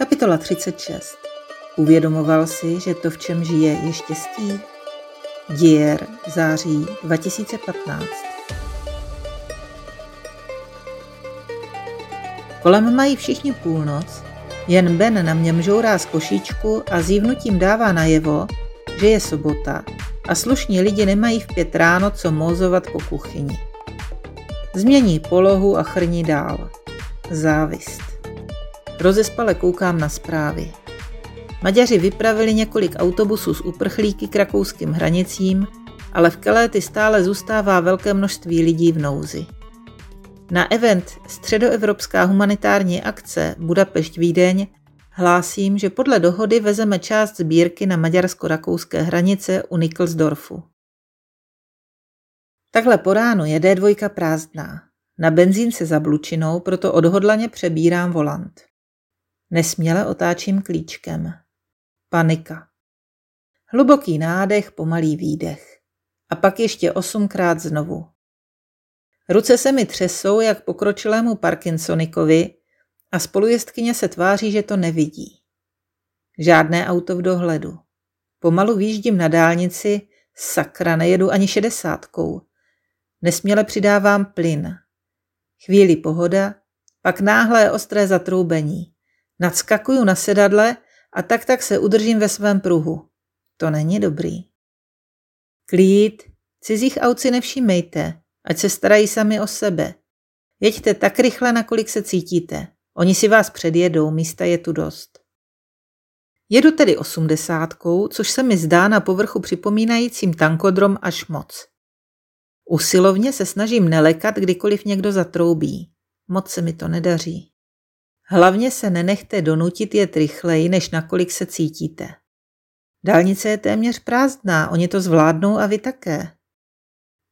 Kapitola 36. Uvědomoval si, že to, v čem žije, je štěstí? Dier, září 2015. Kolem mají všichni půlnoc, jen Ben na mě mžourá z košíčku a zívnutím dává najevo, že je sobota a slušní lidi nemají v pět ráno co mozovat po kuchyni. Změní polohu a chrní dál. Závist. Rozespale koukám na zprávy. Maďaři vypravili několik autobusů s uprchlíky k rakouským hranicím, ale v Keléty stále zůstává velké množství lidí v nouzi. Na event Středoevropská humanitární akce Budapešť Vídeň hlásím, že podle dohody vezeme část sbírky na maďarsko-rakouské hranice u Nikolsdorfu. Takhle po ránu je D2 prázdná. Na benzín se zablučinou, proto odhodlaně přebírám volant. Nesměle otáčím klíčkem. Panika. Hluboký nádech, pomalý výdech. A pak ještě osmkrát znovu. Ruce se mi třesou jak pokročilému Parkinsonikovi a spolujezdkyně se tváří, že to nevidí. Žádné auto v dohledu. Pomalu výjíždím na dálnici, sakra, nejedu ani šedesátkou. Nesměle přidávám plyn. Chvíli pohoda, pak náhlé ostré zatroubení. Nadskakuju na sedadle a tak tak se udržím ve svém pruhu. To není dobrý. Klid, cizích aut si nevšímejte, ať se starají sami o sebe. Jeďte tak rychle, nakolik se cítíte. Oni si vás předjedou, místa je tu dost. Jedu tedy osmdesátkou, což se mi zdá na povrchu připomínajícím tankodrom až moc. Usilovně se snažím nelekat, kdykoliv někdo zatroubí. Moc se mi to nedaří. Hlavně se nenechte donutit jet rychleji, než nakolik se cítíte. Dálnice je téměř prázdná, oni to zvládnou a vy také.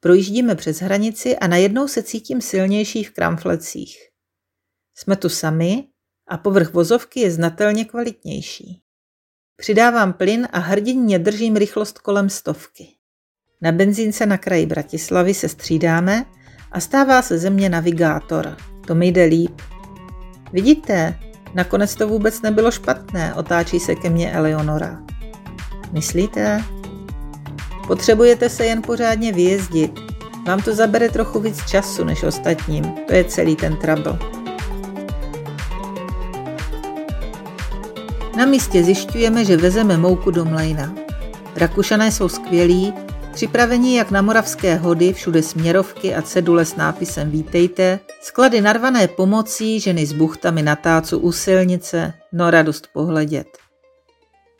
Projíždíme přes hranici a najednou se cítím silnější v kramflecích. Jsme tu sami a povrch vozovky je znatelně kvalitnější. Přidávám plyn a hrdinně držím rychlost kolem stovky. Na benzínce na kraji Bratislavy se střídáme a stává se ze mě navigátor. To mi jde líp. Vidíte, nakonec to vůbec nebylo špatné, otáčí se ke mně Eleonora. Myslíte? Potřebujete se jen pořádně vyjezdit. Vám to zabere trochu víc času než ostatním. To je celý ten trouble. Na místě zjišťujeme, že vezeme mouku do mlejna. Rakušané jsou skvělí Připravení jak na moravské hody, všude směrovky a cedule s nápisem Vítejte, sklady narvané pomocí, ženy s buchtami na tácu u silnice, no radost pohledět.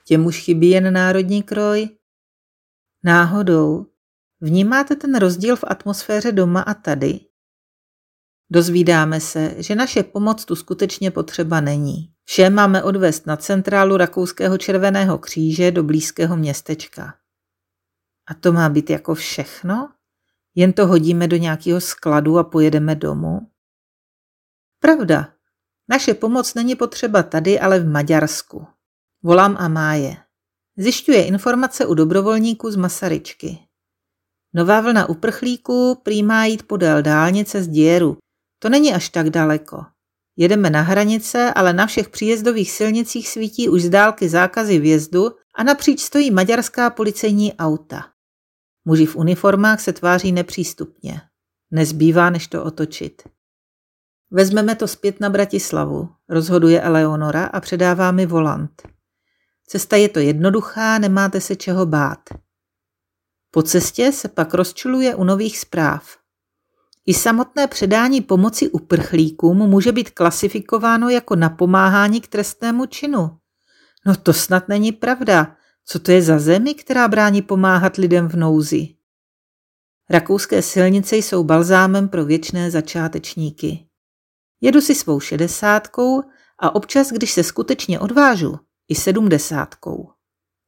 Těm už chybí jen národní kroj? Náhodou. Vnímáte ten rozdíl v atmosféře doma a tady? Dozvídáme se, že naše pomoc tu skutečně potřeba není. Vše máme odvést na centrálu Rakouského červeného kříže do blízkého městečka. A to má být jako všechno? Jen to hodíme do nějakého skladu a pojedeme domů? Pravda. Naše pomoc není potřeba tady, ale v Maďarsku. Volám a máje. Zjišťuje informace u dobrovolníků z Masaryčky. Nová vlna uprchlíků prý má jít podél dálnice z Děru. To není až tak daleko. Jedeme na hranice, ale na všech příjezdových silnicích svítí už z dálky zákazy vjezdu a napříč stojí maďarská policejní auta. Muži v uniformách se tváří nepřístupně. Nezbývá, než to otočit. Vezmeme to zpět na Bratislavu, rozhoduje Eleonora a předává mi volant. Cesta je to jednoduchá, nemáte se čeho bát. Po cestě se pak rozčuluje u nových zpráv. I samotné předání pomoci uprchlíkům může být klasifikováno jako napomáhání k trestnému činu. No to snad není pravda. Co to je za zemi, která brání pomáhat lidem v nouzi? Rakouské silnice jsou balzámem pro věčné začátečníky. Jedu si svou šedesátkou a občas, když se skutečně odvážu, i sedmdesátkou.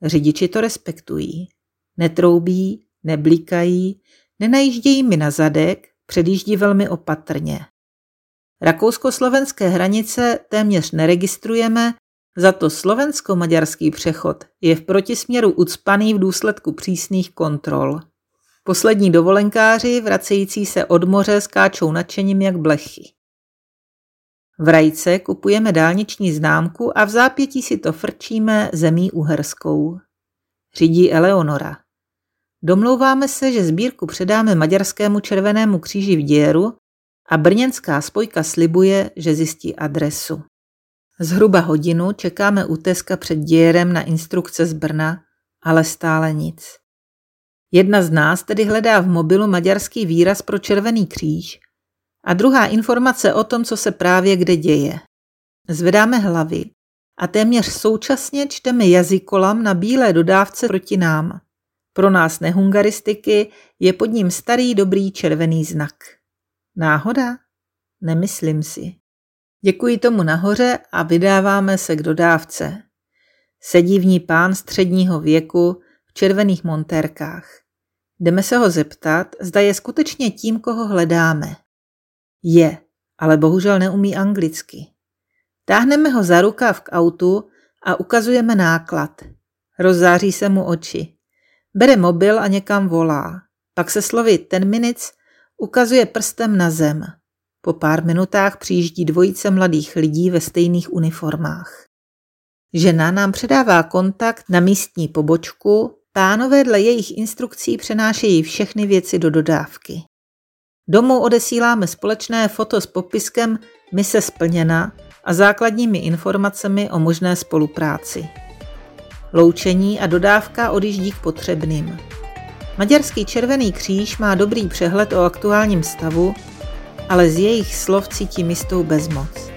Řidiči to respektují. Netroubí, neblíkají, nenajíždějí mi na zadek, předjíždí velmi opatrně. Rakousko-slovenské hranice téměř neregistrujeme za to slovensko-maďarský přechod je v protisměru ucpaný v důsledku přísných kontrol. Poslední dovolenkáři, vracející se od moře, skáčou nadšením jak blechy. V Rajce kupujeme dálniční známku a v zápětí si to frčíme zemí uherskou. Řídí Eleonora. Domlouváme se, že sbírku předáme Maďarskému červenému kříži v Děru a brněnská spojka slibuje, že zjistí adresu. Zhruba hodinu čekáme u Teska před Děrem na instrukce z Brna, ale stále nic. Jedna z nás tedy hledá v mobilu maďarský výraz pro červený kříž a druhá informace o tom, co se právě kde děje. Zvedáme hlavy a téměř současně čteme jazykolam na bílé dodávce proti nám. Pro nás nehungaristiky je pod ním starý dobrý červený znak. Náhoda? Nemyslím si. Děkuji tomu nahoře a vydáváme se k dodávce. Sedí v ní pán středního věku v červených montérkách. Jdeme se ho zeptat, zda je skutečně tím, koho hledáme. Je, ale bohužel neumí anglicky. Táhneme ho za rukáv k autu a ukazujeme náklad. Rozzáří se mu oči. Bere mobil a někam volá. Pak se slovy ten minutes ukazuje prstem na zem. Po pár minutách přijíždí dvojice mladých lidí ve stejných uniformách. Žena nám předává kontakt na místní pobočku, pánové dle jejich instrukcí přenášejí všechny věci do dodávky. Domů odesíláme společné foto s popiskem mise splněna a základními informacemi o možné spolupráci. Loučení a dodávka odjíždí k potřebným. Maďarský Červený kříž má dobrý přehled o aktuálním stavu, ale z jejich slov cítí jistou bezmoc.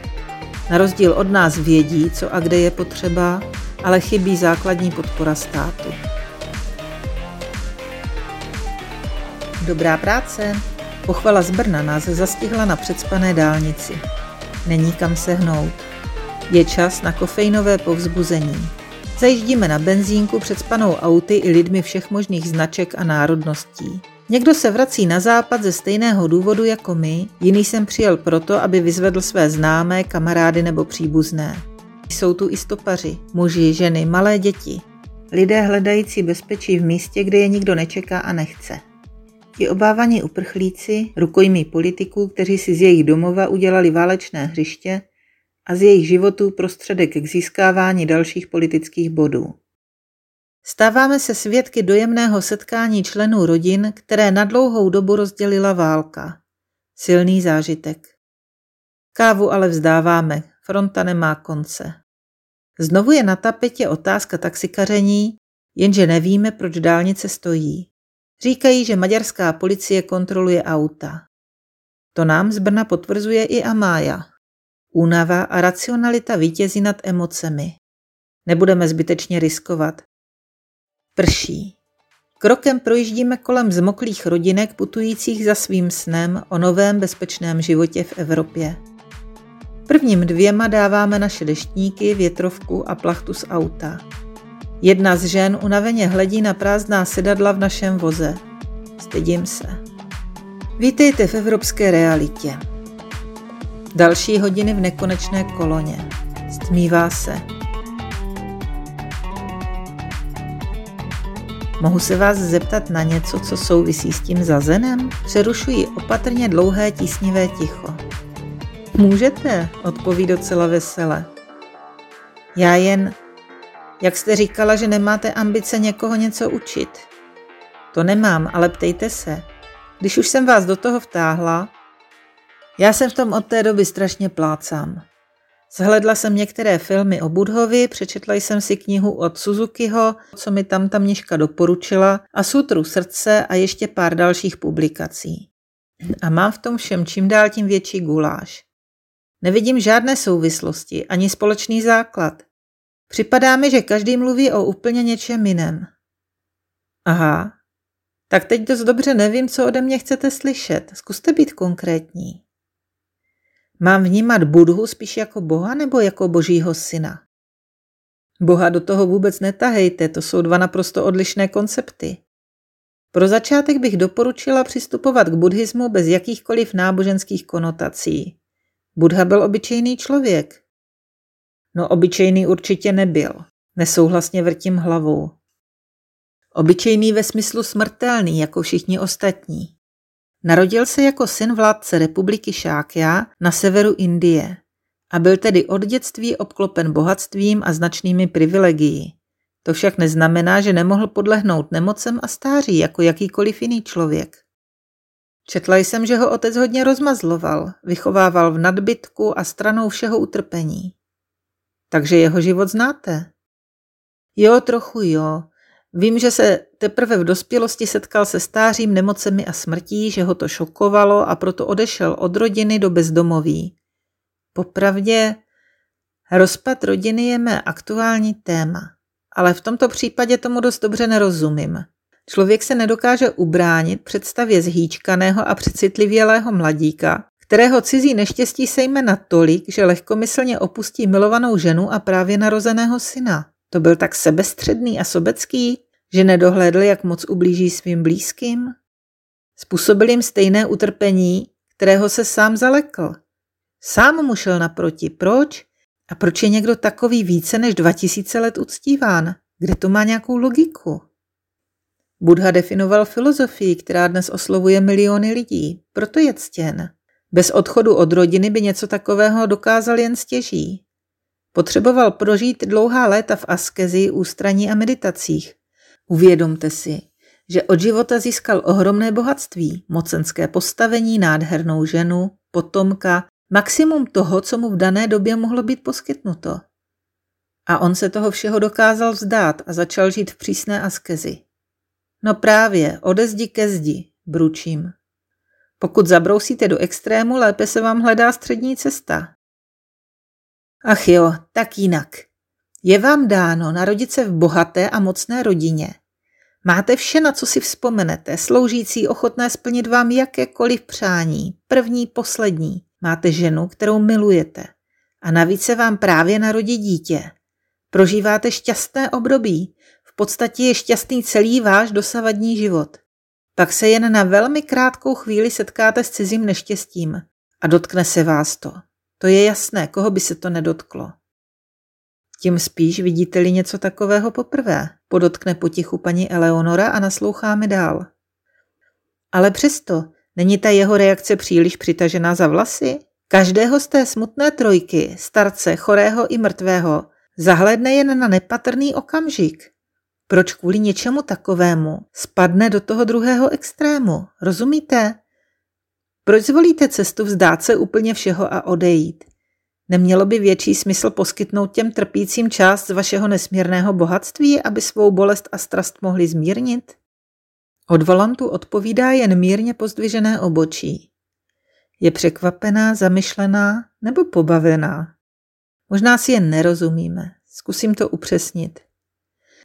Na rozdíl od nás vědí, co a kde je potřeba, ale chybí základní podpora státu. Dobrá práce! Pochvala z Brna nás zastihla na předspané dálnici. Není kam se hnout. Je čas na kofeinové povzbuzení. Zajíždíme na benzínku předspanou auty i lidmi všech možných značek a národností. Někdo se vrací na západ ze stejného důvodu jako my, jiný jsem přijel proto, aby vyzvedl své známé, kamarády nebo příbuzné. Jsou tu i stopaři, muži, ženy, malé děti. Lidé hledající bezpečí v místě, kde je nikdo nečeká a nechce. Ti obávaní uprchlíci, rukojmí politiků, kteří si z jejich domova udělali válečné hřiště a z jejich životů prostředek k získávání dalších politických bodů. Stáváme se svědky dojemného setkání členů rodin, které na dlouhou dobu rozdělila válka. Silný zážitek. Kávu ale vzdáváme, fronta nemá konce. Znovu je na tapetě otázka taxikaření, jenže nevíme, proč dálnice stojí. Říkají, že maďarská policie kontroluje auta. To nám z Brna potvrzuje i Amája. Únava a racionalita vítězí nad emocemi. Nebudeme zbytečně riskovat. Prší. Krokem projíždíme kolem zmoklých rodinek putujících za svým snem o novém bezpečném životě v Evropě. Prvním dvěma dáváme naše deštníky, větrovku a plachtu z auta. Jedna z žen unaveně hledí na prázdná sedadla v našem voze. Stydím se. Vítejte v evropské realitě. Další hodiny v nekonečné koloně. Stmívá se. Mohu se vás zeptat na něco, co souvisí s tím zazenem? Přerušuji opatrně dlouhé tísnivé ticho. Můžete, odpoví docela vesele. Já jen jak jste říkala, že nemáte ambice někoho něco učit. To nemám, ale ptejte se. Když už jsem vás do toho vtáhla, já jsem v tom od té doby strašně plácám. Zhledla jsem některé filmy o Budhovi, přečetla jsem si knihu od Suzukiho, co mi tam ta měška doporučila, a Sutru srdce a ještě pár dalších publikací. A mám v tom všem čím dál tím větší guláš. Nevidím žádné souvislosti, ani společný základ. Připadá mi, že každý mluví o úplně něčem jiném. Aha, tak teď dost dobře nevím, co ode mě chcete slyšet. Zkuste být konkrétní. Mám vnímat Budhu spíš jako Boha nebo jako Božího syna? Boha do toho vůbec netahejte, to jsou dva naprosto odlišné koncepty. Pro začátek bych doporučila přistupovat k buddhismu bez jakýchkoliv náboženských konotací. Buddha byl obyčejný člověk, No obyčejný určitě nebyl. Nesouhlasně vrtím hlavou. Obyčejný ve smyslu smrtelný, jako všichni ostatní. Narodil se jako syn vládce republiky Šákja na severu Indie. a byl tedy od dětství obklopen bohatstvím a značnými privilegií. To však neznamená, že nemohl podlehnout nemocem a stáří jako jakýkoliv jiný člověk. Četla jsem, že ho otec hodně rozmazloval, vychovával v nadbytku a stranou všeho utrpení. Takže jeho život znáte? Jo, trochu jo. Vím, že se teprve v dospělosti setkal se stářím, nemocemi a smrtí, že ho to šokovalo a proto odešel od rodiny do bezdomoví. Popravdě, rozpad rodiny je mé aktuální téma, ale v tomto případě tomu dost dobře nerozumím. Člověk se nedokáže ubránit představě zhýčkaného a přecitlivělého mladíka, kterého cizí neštěstí sejme natolik, že lehkomyslně opustí milovanou ženu a právě narozeného syna. To byl tak sebestředný a sobecký, že nedohlédl, jak moc ublíží svým blízkým? Způsobil jim stejné utrpení, kterého se sám zalekl. Sám mu šel naproti. Proč? A proč je někdo takový více než 2000 let uctíván? Kde to má nějakou logiku? Buddha definoval filozofii, která dnes oslovuje miliony lidí, proto je ctěn. Bez odchodu od rodiny by něco takového dokázal jen stěží. Potřeboval prožít dlouhá léta v askezi, ústraní a meditacích. Uvědomte si, že od života získal ohromné bohatství, mocenské postavení, nádhernou ženu, potomka, maximum toho, co mu v dané době mohlo být poskytnuto. A on se toho všeho dokázal vzdát a začal žít v přísné askezi. No právě, ode zdi ke zdi, bručím. Pokud zabrousíte do extrému, lépe se vám hledá střední cesta. Ach jo, tak jinak. Je vám dáno narodit se v bohaté a mocné rodině. Máte vše, na co si vzpomenete, sloužící ochotné splnit vám jakékoliv přání, první, poslední. Máte ženu, kterou milujete. A navíc se vám právě narodí dítě. Prožíváte šťastné období, v podstatě je šťastný celý váš dosavadní život. Pak se jen na velmi krátkou chvíli setkáte s cizím neštěstím a dotkne se vás to. To je jasné, koho by se to nedotklo. Tím spíš vidíte-li něco takového poprvé, podotkne potichu paní Eleonora a nasloucháme dál. Ale přesto, není ta jeho reakce příliš přitažená za vlasy? Každého z té smutné trojky, starce, chorého i mrtvého, zahledne jen na nepatrný okamžik. Proč kvůli něčemu takovému spadne do toho druhého extrému? Rozumíte? Proč zvolíte cestu vzdát se úplně všeho a odejít? Nemělo by větší smysl poskytnout těm trpícím část z vašeho nesmírného bohatství, aby svou bolest a strast mohli zmírnit? Od volantu odpovídá jen mírně pozdvižené obočí. Je překvapená, zamyšlená nebo pobavená? Možná si jen nerozumíme. Zkusím to upřesnit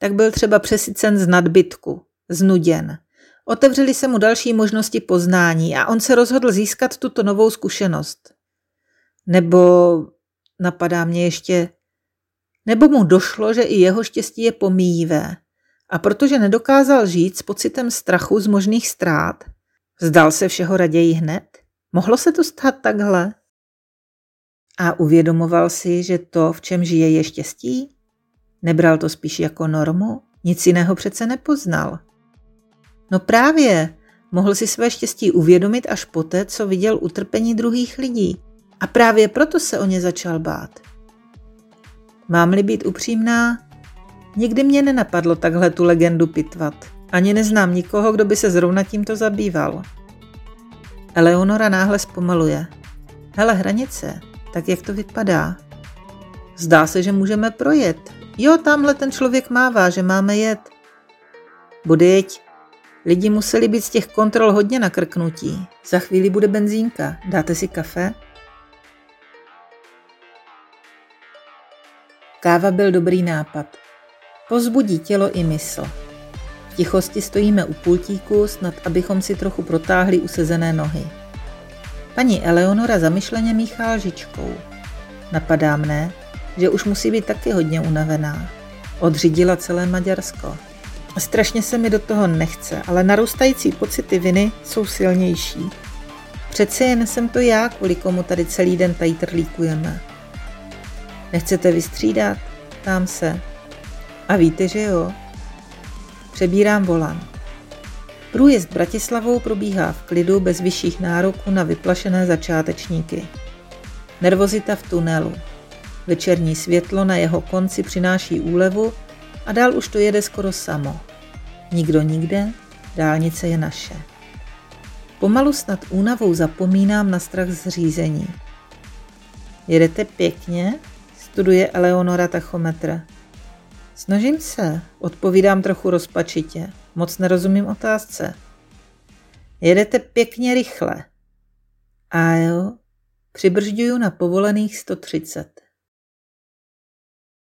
tak byl třeba přesycen z nadbytku, znuděn. Otevřely se mu další možnosti poznání a on se rozhodl získat tuto novou zkušenost. Nebo napadá mě ještě, nebo mu došlo, že i jeho štěstí je pomíjivé. A protože nedokázal žít s pocitem strachu z možných ztrát, vzdal se všeho raději hned? Mohlo se to stát takhle? A uvědomoval si, že to, v čem žije, je štěstí? Nebral to spíš jako normu? Nic jiného přece nepoznal. No právě, mohl si své štěstí uvědomit až poté, co viděl utrpení druhých lidí. A právě proto se o ně začal bát. Mám-li být upřímná, nikdy mě nenapadlo takhle tu legendu pitvat. Ani neznám nikoho, kdo by se zrovna tímto zabýval. Eleonora náhle zpomaluje. Hele, hranice, tak jak to vypadá? Zdá se, že můžeme projet. Jo, tamhle ten člověk mává, že máme jet. Budeť, lidi museli být z těch kontrol hodně nakrknutí. Za chvíli bude benzínka. Dáte si kafe? Káva byl dobrý nápad. Pozbudí tělo i mysl. V tichosti stojíme u pultíku, snad abychom si trochu protáhli usezené nohy. Paní Eleonora zamyšleně míchá lžičkou. Napadá mne, že už musí být taky hodně unavená. Odřídila celé Maďarsko. Strašně se mi do toho nechce, ale narůstající pocity viny jsou silnější. Přece jen jsem to já, kvůli komu tady celý den tady trlíkujeme. Nechcete vystřídat? Tam se. A víte, že jo? Přebírám volan. Průjezd Bratislavou probíhá v klidu bez vyšších nároků na vyplašené začátečníky. Nervozita v tunelu. Večerní světlo na jeho konci přináší úlevu a dál už to jede skoro samo. Nikdo nikde, dálnice je naše. Pomalu snad únavou zapomínám na strach z řízení. Jedete pěkně? Studuje Eleonora tachometr. Snažím se, odpovídám trochu rozpačitě. Moc nerozumím otázce. Jedete pěkně rychle. A jo, přibržďuju na povolených 130.